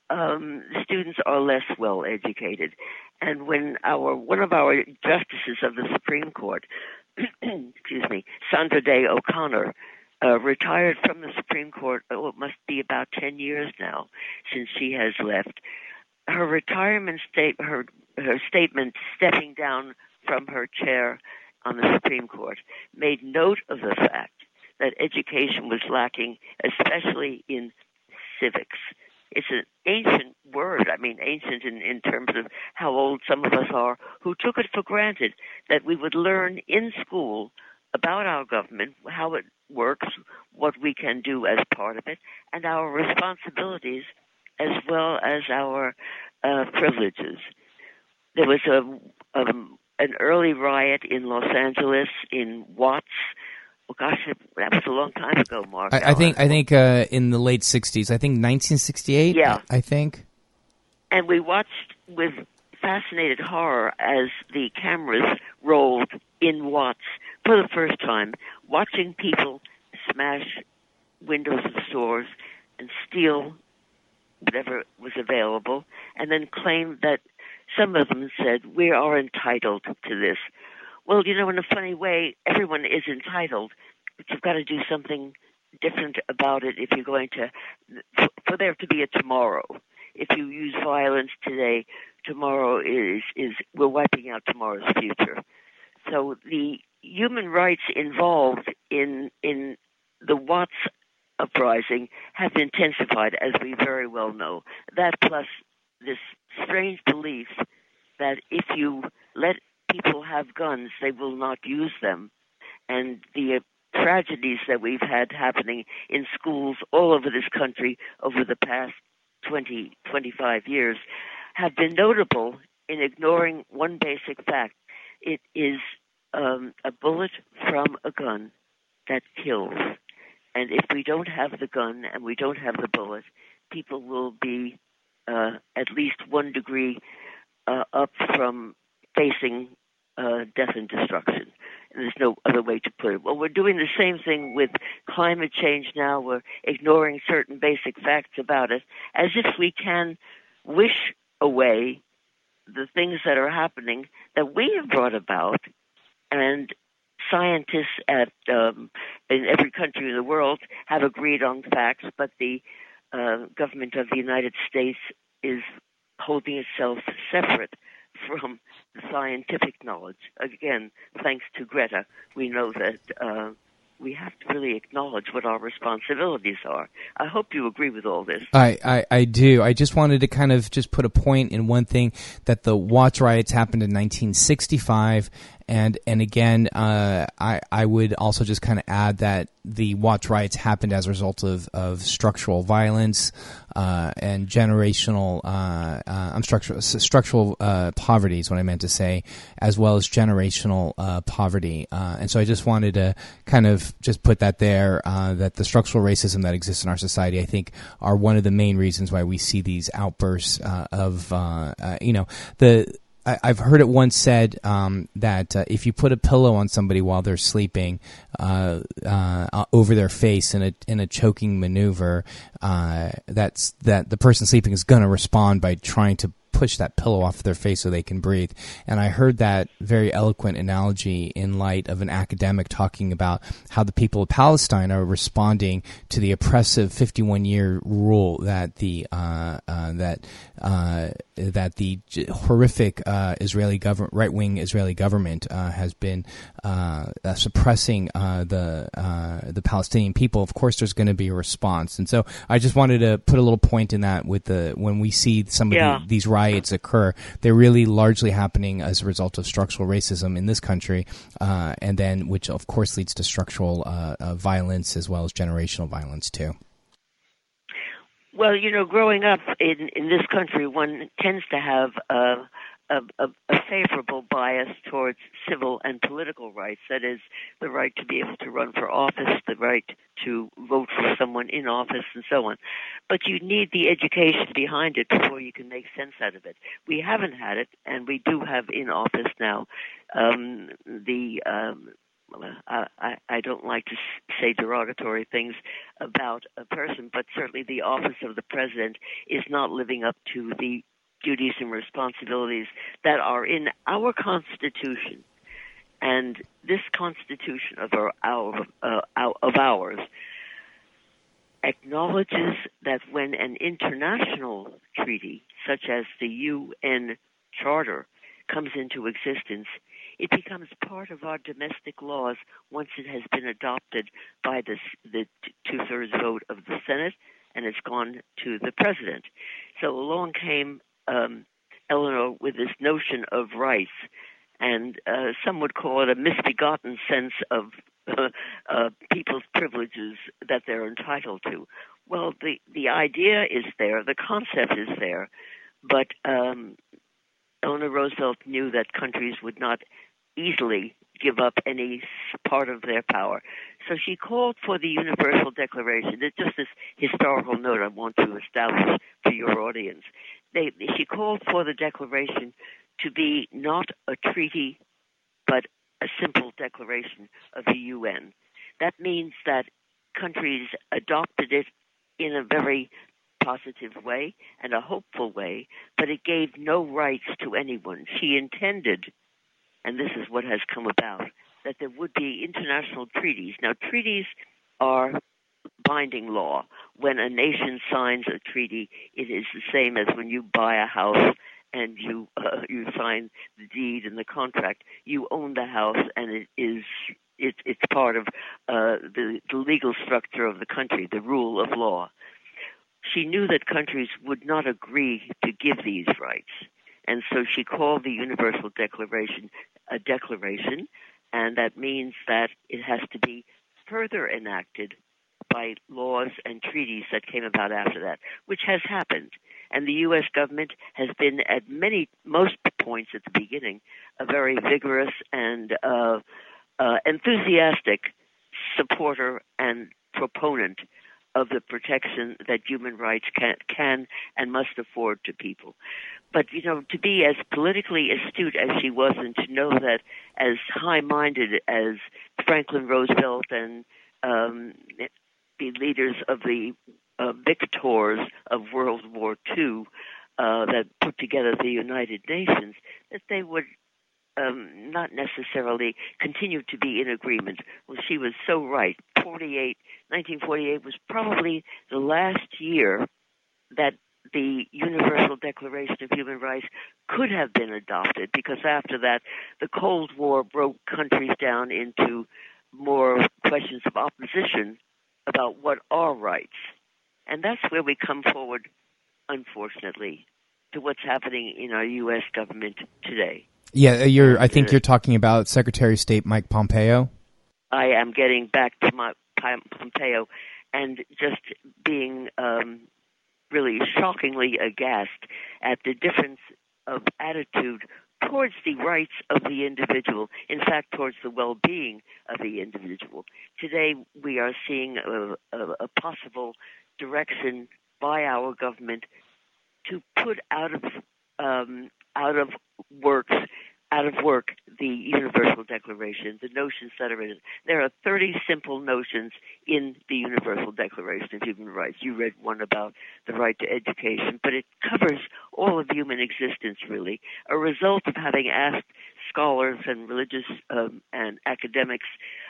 um, students are less well educated. And when our one of our justices of the Supreme Court, excuse me, Sandra Day O'Connor, uh, retired from the Supreme Court. Oh, it must be about 10 years now since she has left. Her retirement state, her, her statement stepping down from her chair on the Supreme Court made note of the fact that education was lacking, especially in civics. It's an ancient word. I mean, ancient in, in terms of how old some of us are, who took it for granted that we would learn in school about our government, how it works, what we can do as part of it, and our responsibilities as well as our uh, privileges. There was a, a an early riot in Los Angeles in Watts. Oh gosh, that was a long time ago, Mark. I, I think I think uh, in the late '60s. I think 1968. Yeah, I think. And we watched with fascinated horror as the cameras rolled in Watts for the first time, watching people smash windows of stores and steal whatever was available, and then claim that some of them said, We are entitled to this. Well, you know, in a funny way, everyone is entitled, but you've got to do something different about it if you're going to, for there to be a tomorrow. If you use violence today, tomorrow is, is, we're wiping out tomorrow's future. So the human rights involved in, in the Watts uprising have intensified, as we very well know. That plus this strange belief that if you let people have guns, they will not use them. And the tragedies that we've had happening in schools all over this country over the past 20, 25 years have been notable in ignoring one basic fact. It is um, a bullet from a gun that kills. And if we don't have the gun and we don't have the bullet, people will be uh, at least one degree uh, up from facing uh, death and destruction. And there's no other way to put it. Well, we're doing the same thing with climate change now. We're ignoring certain basic facts about it as if we can wish away the things that are happening that we have brought about and scientists at um, in every country in the world have agreed on facts, but the uh, government of the United States is holding itself separate from scientific knowledge. Again, thanks to Greta, we know that uh, we have to really acknowledge what our responsibilities are. I hope you agree with all this. I, I, I, do. I just wanted to kind of just put a point in one thing that the Watts riots happened in 1965 and and again, uh, I I would also just kind of add that the Watts riots happened as a result of, of structural violence uh, and generational uh, uh structural structural uh, poverty is what I meant to say, as well as generational uh, poverty. and so I just wanted to kind of just put that there that the structural racism that exists in our society, I think, are one of the main reasons why we see these outbursts of you know the I, have heard it once said um, that uh, if you put a pillow on somebody while they're sleeping uh, uh, over their face in a in a choking maneuver, uh, that's that the person sleeping is going to respond by trying to push that pillow off their face so they can breathe. And I heard that very eloquent analogy in light of an academic talking about how the people of Palestine are responding to the oppressive 51 year rule that the uh, uh, that uh, that the horrific uh, Israeli government, right wing Israeli government, uh, has been uh, suppressing the the Palestinian people. Of course, there's going to be a response, and so I just wanted to put a little point in that with the when we see some of yeah. the, these riots riots occur, they're really largely happening as a result of structural racism in this country, uh, and then which of course leads to structural uh, uh, violence as well as generational violence too. Well, you know, growing up in in this country, one tends to have uh, a, a, a favorable bias towards civil and political rights. That is, the right to be able to run for office, the right to vote for someone in office, and so on. But you need the education behind it before you can make sense out of it. We haven't had it, and we do have in office now um, the um, I, I don't like to say derogatory things about a person, but certainly the office of the president is not living up to the duties and responsibilities that are in our Constitution. And this Constitution of our, our uh, of ours acknowledges that when an international treaty, such as the UN Charter, comes into existence, it becomes part of our domestic laws once it has been adopted by the, the two thirds vote of the Senate and it's gone to the president. So along came um, Eleanor with this notion of rights, and uh, some would call it a misbegotten sense of uh, uh, people's privileges that they're entitled to. Well, the the idea is there, the concept is there, but um, Eleanor Roosevelt knew that countries would not easily give up any part of their power. So she called for the Universal Declaration. It's just this historical note I want to establish for your audience. They, she called for the Declaration to be not a treaty, but a simple declaration of the UN. That means that countries adopted it in a very positive way and a hopeful way, but it gave no rights to anyone. She intended and this is what has come about, that there would be international treaties. Now, treaties are binding law. When a nation signs a treaty, it is the same as when you buy a house and you uh, you sign the deed and the contract. You own the house, and it is it, it's part of uh, the, the legal structure of the country, the rule of law. She knew that countries would not agree to give these rights. And so she called the Universal Declaration a declaration, and that means that it has to be further enacted by laws and treaties that came about after that, which has happened. And the U.S. government has been, at many, most points at the beginning, a very vigorous and uh, uh, enthusiastic supporter and proponent of the protection that human rights can, can and must afford to people. But, you know, to be as politically astute as she was and to know that as high minded as Franklin Roosevelt and um, the leaders of the uh, victors of World War II uh, that put together the United Nations, that they would um, not necessarily continue to be in agreement. Well, she was so right. 48, 1948 was probably the last year that the Universal Declaration of Human Rights could have been adopted because after that, the Cold War broke countries down into more questions of opposition about what are rights. And that's where we come forward, unfortunately, to what's happening in our U.S. government today. Yeah, uh, you're. I think you're talking about Secretary of State Mike Pompeo. I am getting back to my Pompeo, and just being um, really shockingly aghast at the difference of attitude towards the rights of the individual, in fact, towards the well being of the individual. Today, we are seeing a, a, a, possible direction by our government to put out of um, out of works out of work the Universal Declaration, the notions that are in it. There are 30 simple notions in the Universal Declaration of Human Rights. You read one about the right to education, but it covers all of human existence, really. A result of having asked scholars and religious um, and academics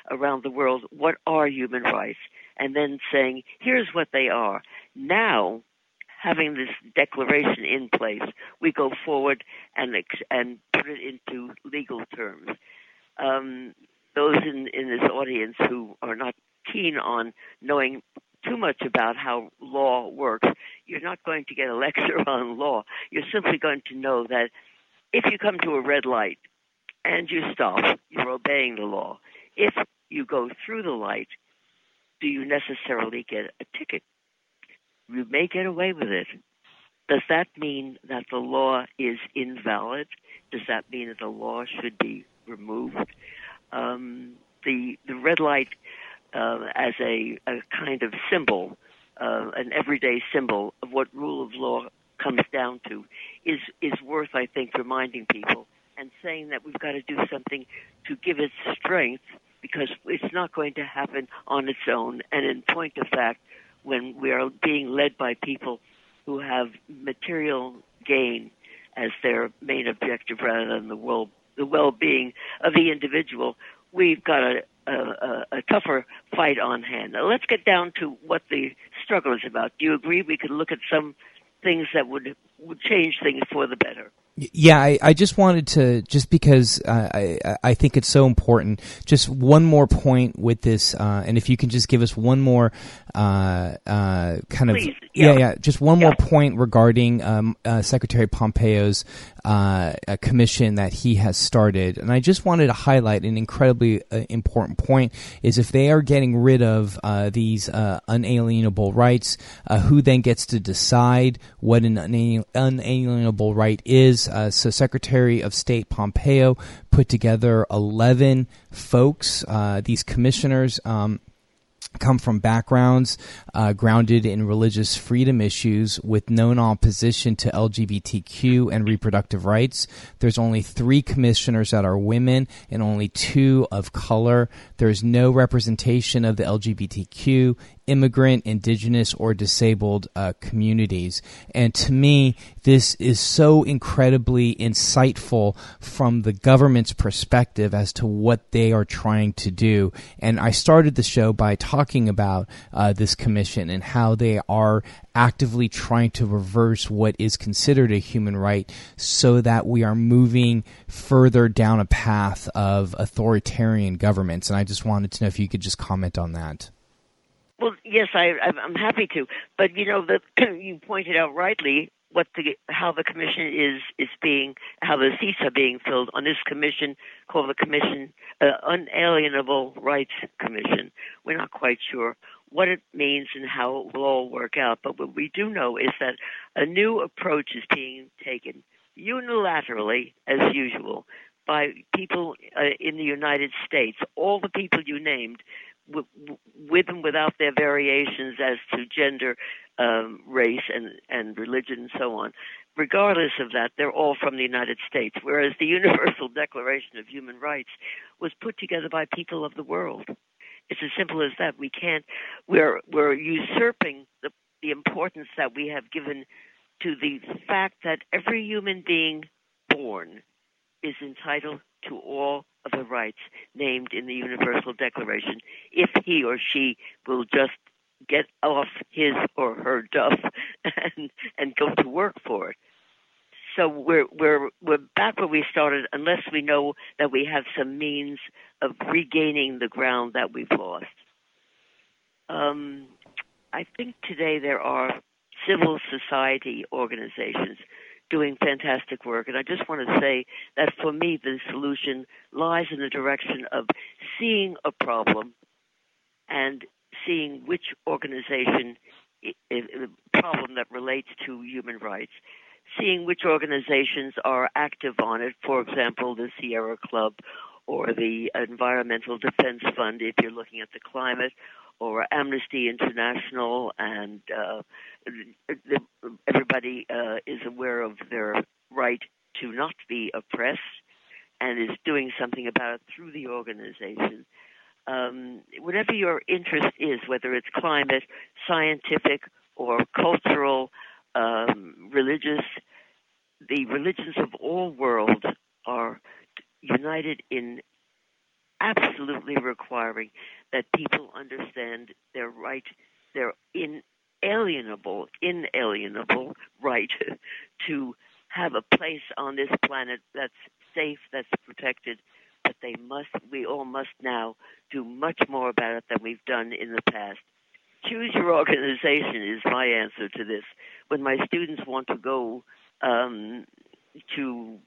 around the world, what are human rights? And then saying, here's what they are. Now, having this declaration in place, we go forward and and put it into legal terms. Um, those in, in this audience who are not keen on knowing too much about how law works, you're not going to get a lecture on law. You're simply going to know that if you come to a red light and you stop, you're obeying the law. If you go through the light, do you necessarily get a ticket? you may get away with it. Does that mean that the law is invalid? Does that mean that the law should be removed? Um, the the red light uh, as a, a kind of symbol, uh, an everyday symbol of what rule of law comes down to, is is worth, I think, reminding people and saying that we've got to do something to give it strength because it's not going to happen on its own. And in point of fact, when we are being led by people who have material gain as their main objective rather than the well the well-being of the individual, we've got a, a, a, tougher fight on hand. Now, let's get down to what the struggle is about. Do you agree we could look at some things that would would change things for the better? Yeah, I, I just wanted to just because uh, I I think it's so important. Just one more point with this, uh, and if you can just give us one more uh, uh kind of Please, yeah. yeah. yeah just one yeah. more point regarding um, uh, Secretary Pompeo's uh, commission that he has started, and I just wanted to highlight an incredibly important point: is if they are getting rid of these unalienable rights, who then gets to decide what an unalienable right is? Uh, so Secretary of State Pompeo put together 11 folks, uh, these commissioners. Um, come from backgrounds uh, grounded in religious freedom issues with known opposition to LGBTQ and reproductive rights. There's only three commissioners that are women and only two of color. There's no representation of the LGBTQ, immigrant, indigenous, or disabled uh, communities. And to me, this is so incredibly insightful from the government's perspective as to what they are trying to do. And I started the show by talking about uh, this commission and how they are actively trying to reverse what is considered a human right so that we are moving further down a path of authoritarian governments. And I just wanted to know if you could just comment on that. Well, yes, I, I'm happy to. But you know, the, you pointed out rightly what the how the commission is is being how the seats are being filled on this commission called the commission uh, unalienable rights commission. We're not quite sure what it means and how it will all work out. But what we do know is that a new approach is being taken unilaterally as usual by people uh, in the United States. All the people you named with and without their variations as to gender, um, race, and, and religion, and so on. Regardless of that, they're all from the United States, whereas the Universal Declaration of Human Rights was put together by people of the world. It's as simple as that. We can't. We're we're usurping the the importance that we have given to the fact that every human being born is entitled to all of the rights named in the Universal Declaration if he or she will just get off his or her duff and and go to work for it. So we're we're we're back where we started unless we know that we have some means of regaining the ground that we've lost. Um, I think today there are civil society organizations doing fantastic work. And I just want to say that for me, the solution lies in the direction of seeing a problem and seeing which organization a problem that relates to human rights, seeing which organizations are active on it. For example, the Sierra Club or the Environmental Defense Fund, if you're looking at the climate, or Amnesty International, and uh, everybody uh, is aware of their right to not be oppressed and is doing something about it through the organization. Um, whatever your interest is, whether it's climate, scientific, or cultural, um, religious, the religions of all worlds are united in absolutely requiring that people understand their right, their inalienable, inalienable right to have a place on this planet that's safe, that's protected, but they must, we all must now do much more about it than we've done in the past. Choose your organization is my answer to this. When my students want to go um, to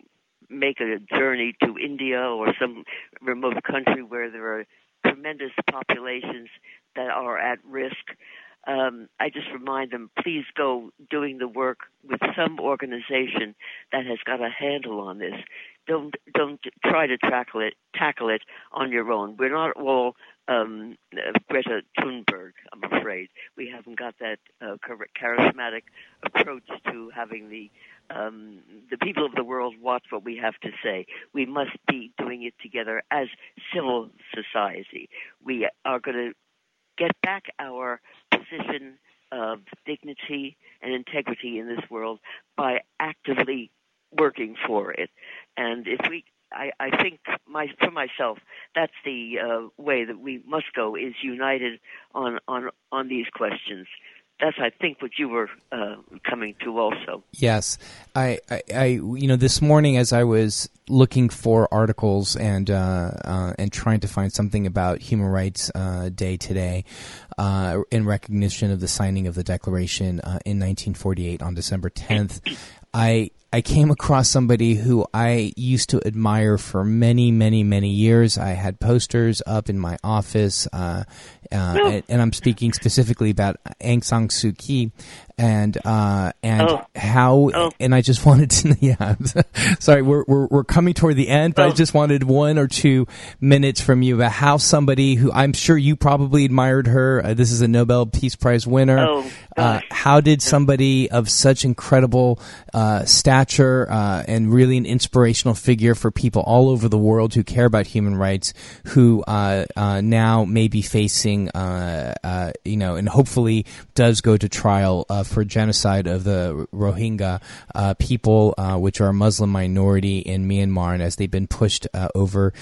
make a journey to India or some remote country where there are tremendous populations that are at risk. Um, I just remind them, please go doing the work with some organization that has got a handle on this. Don't don't try to tackle it tackle it on your own. We're not all um, Greta Thunberg. I'm afraid we haven't got that uh, charismatic approach to having the um, the people of the world watch what we have to say. We must be doing it together as civil society. We are going to get back our position of dignity and integrity in this world by actively working for it. And if we I, I think my for myself that's the uh, way that we must go is united on on on these questions that's I think what you were uh, coming to also. Yes, I, I, I, you know, this morning as I was looking for articles and uh, uh, and trying to find something about Human Rights uh, Day today, uh, in recognition of the signing of the Declaration in 1948 on December 10th, I I came across somebody who I used to admire for many, many, many years. I had posters up in my office, uh, uh, and, and, I'm speaking specifically about Aung San Suu Kyi and uh, and oh. how. Oh. And I just wanted to, yeah. sorry, we're, we're we're coming toward the end, but oh. I just wanted one or two minutes from you about how somebody who I'm sure you probably admired her. Uh, this is a Nobel Peace Prize winner. Oh, uh, how did somebody of such incredible uh, stature uh, and really an inspirational figure for people all over the world who care about human rights, who uh, uh, now may be facing, uh, you know, and hopefully does go to trial for genocide of the Rohingya people, which are a Muslim minority in Myanmar, and as they've been pushed over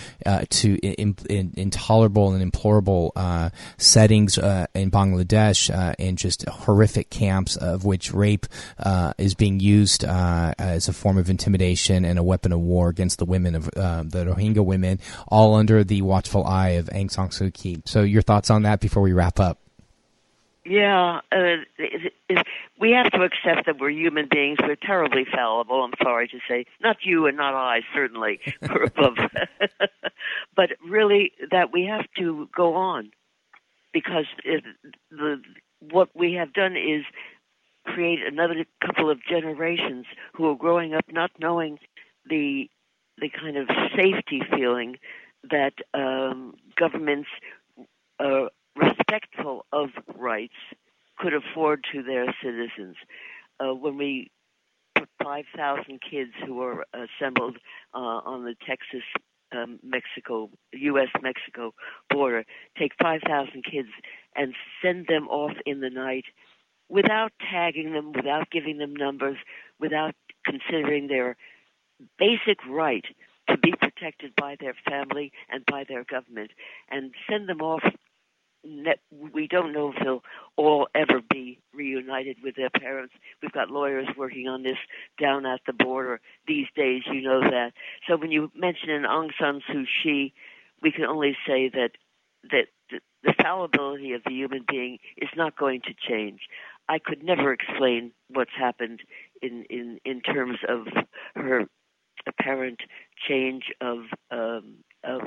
to in, in, intolerable and implorable settings in Bangladesh and just horrific camps of which rape uh, is being used uh, as a form of intimidation and a weapon of war against the women of uh, the Rohingya women, all under the watchful eye of Aung San Suu Kyi. So, your thoughts on that before we wrap up? Yeah, uh, we have to accept that we're human beings. We're terribly fallible. I'm sorry to say, not you and not I, certainly. We're above, but really that we have to go on because it, the what we have done is create another couple of generations who are growing up not knowing the the kind of safety feeling that um, governments are respectful of rights could afford to their citizens. Uh, when we put 5,000 kids who were assembled uh, on the Texas um, Mexico, U.S. Mexico border, take 5,000 kids and send them off in the night without tagging them, without giving them numbers, without considering their basic right to be protected by their family and by their government, and send them off. We don't know if they'll all ever be reunited with their parents. We've got lawyers working on this down at the border these days, you know that. So when you mention an Aung San Suu Kyi, we can only say that that the fallibility of the human being is not going to change. I could never explain what's happened in in in terms of her apparent change of um, of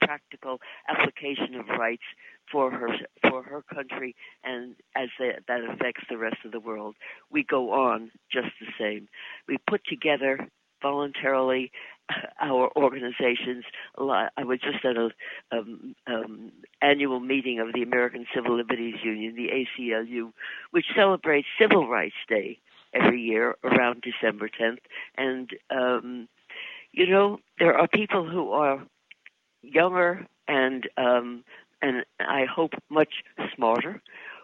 practical application of rights for her for her country and as that, that affects the rest of the world. We go on just the same. We put together voluntarily our organizations. I was just at a um, um, annual meeting of the American Civil Liberties Union, the ACLU, which celebrates Civil Rights Day every year around December 10th. And um, you know, there are people who are younger and um, and I hope much smarter,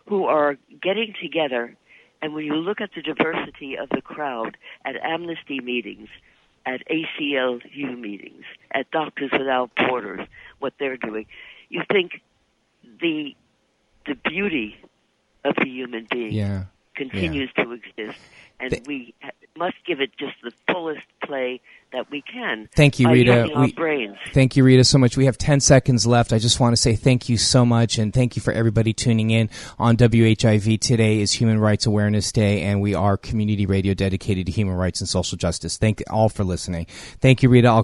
who are getting together. And when you look at the diversity of the crowd at amnesty meetings, at ACLU meetings, at Doctors Without Borders, what they're doing, you think the the beauty of the human being yeah. continues yeah. to exist, and we must give it just the fullest play that we can. Thank you, Rita. We, brains. Thank you, Rita, so much. We have 10 seconds left. I just want to say thank you so much, and thank you for everybody tuning in on WHIV. Today is Human Rights Awareness Day, and we are community radio dedicated to human rights and social justice. Thank all for listening. Thank you, Rita. I'll